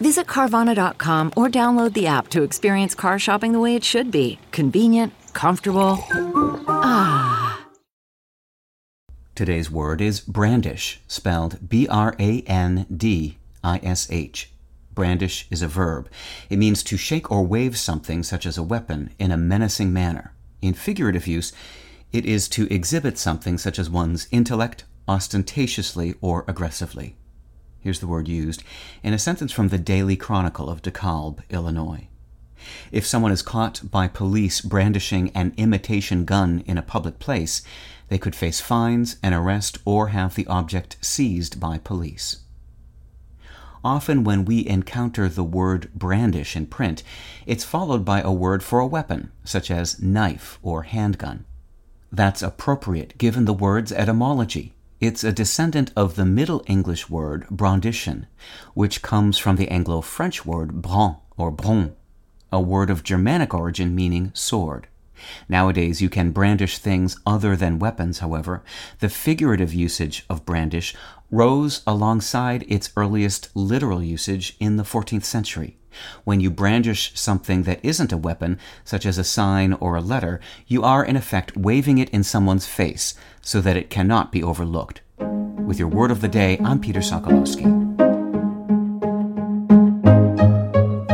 Visit Carvana.com or download the app to experience car shopping the way it should be convenient, comfortable. Ah. Today's word is brandish, spelled B R A N D I S H. Brandish is a verb. It means to shake or wave something, such as a weapon, in a menacing manner. In figurative use, it is to exhibit something such as one's intellect, ostentatiously or aggressively. Here's the word used in a sentence from the Daily Chronicle of DeKalb, Illinois. If someone is caught by police brandishing an imitation gun in a public place, they could face fines, an arrest, or have the object seized by police. Often, when we encounter the word brandish in print, it's followed by a word for a weapon, such as knife or handgun. That's appropriate given the word's etymology. It's a descendant of the Middle English word brandischen, which comes from the Anglo French word bran or bron, a word of Germanic origin meaning sword. Nowadays, you can brandish things other than weapons, however. The figurative usage of brandish rose alongside its earliest literal usage in the 14th century. When you brandish something that isn't a weapon, such as a sign or a letter, you are in effect waving it in someone's face so that it cannot be overlooked. With your word of the day, I'm Peter Sokolowski.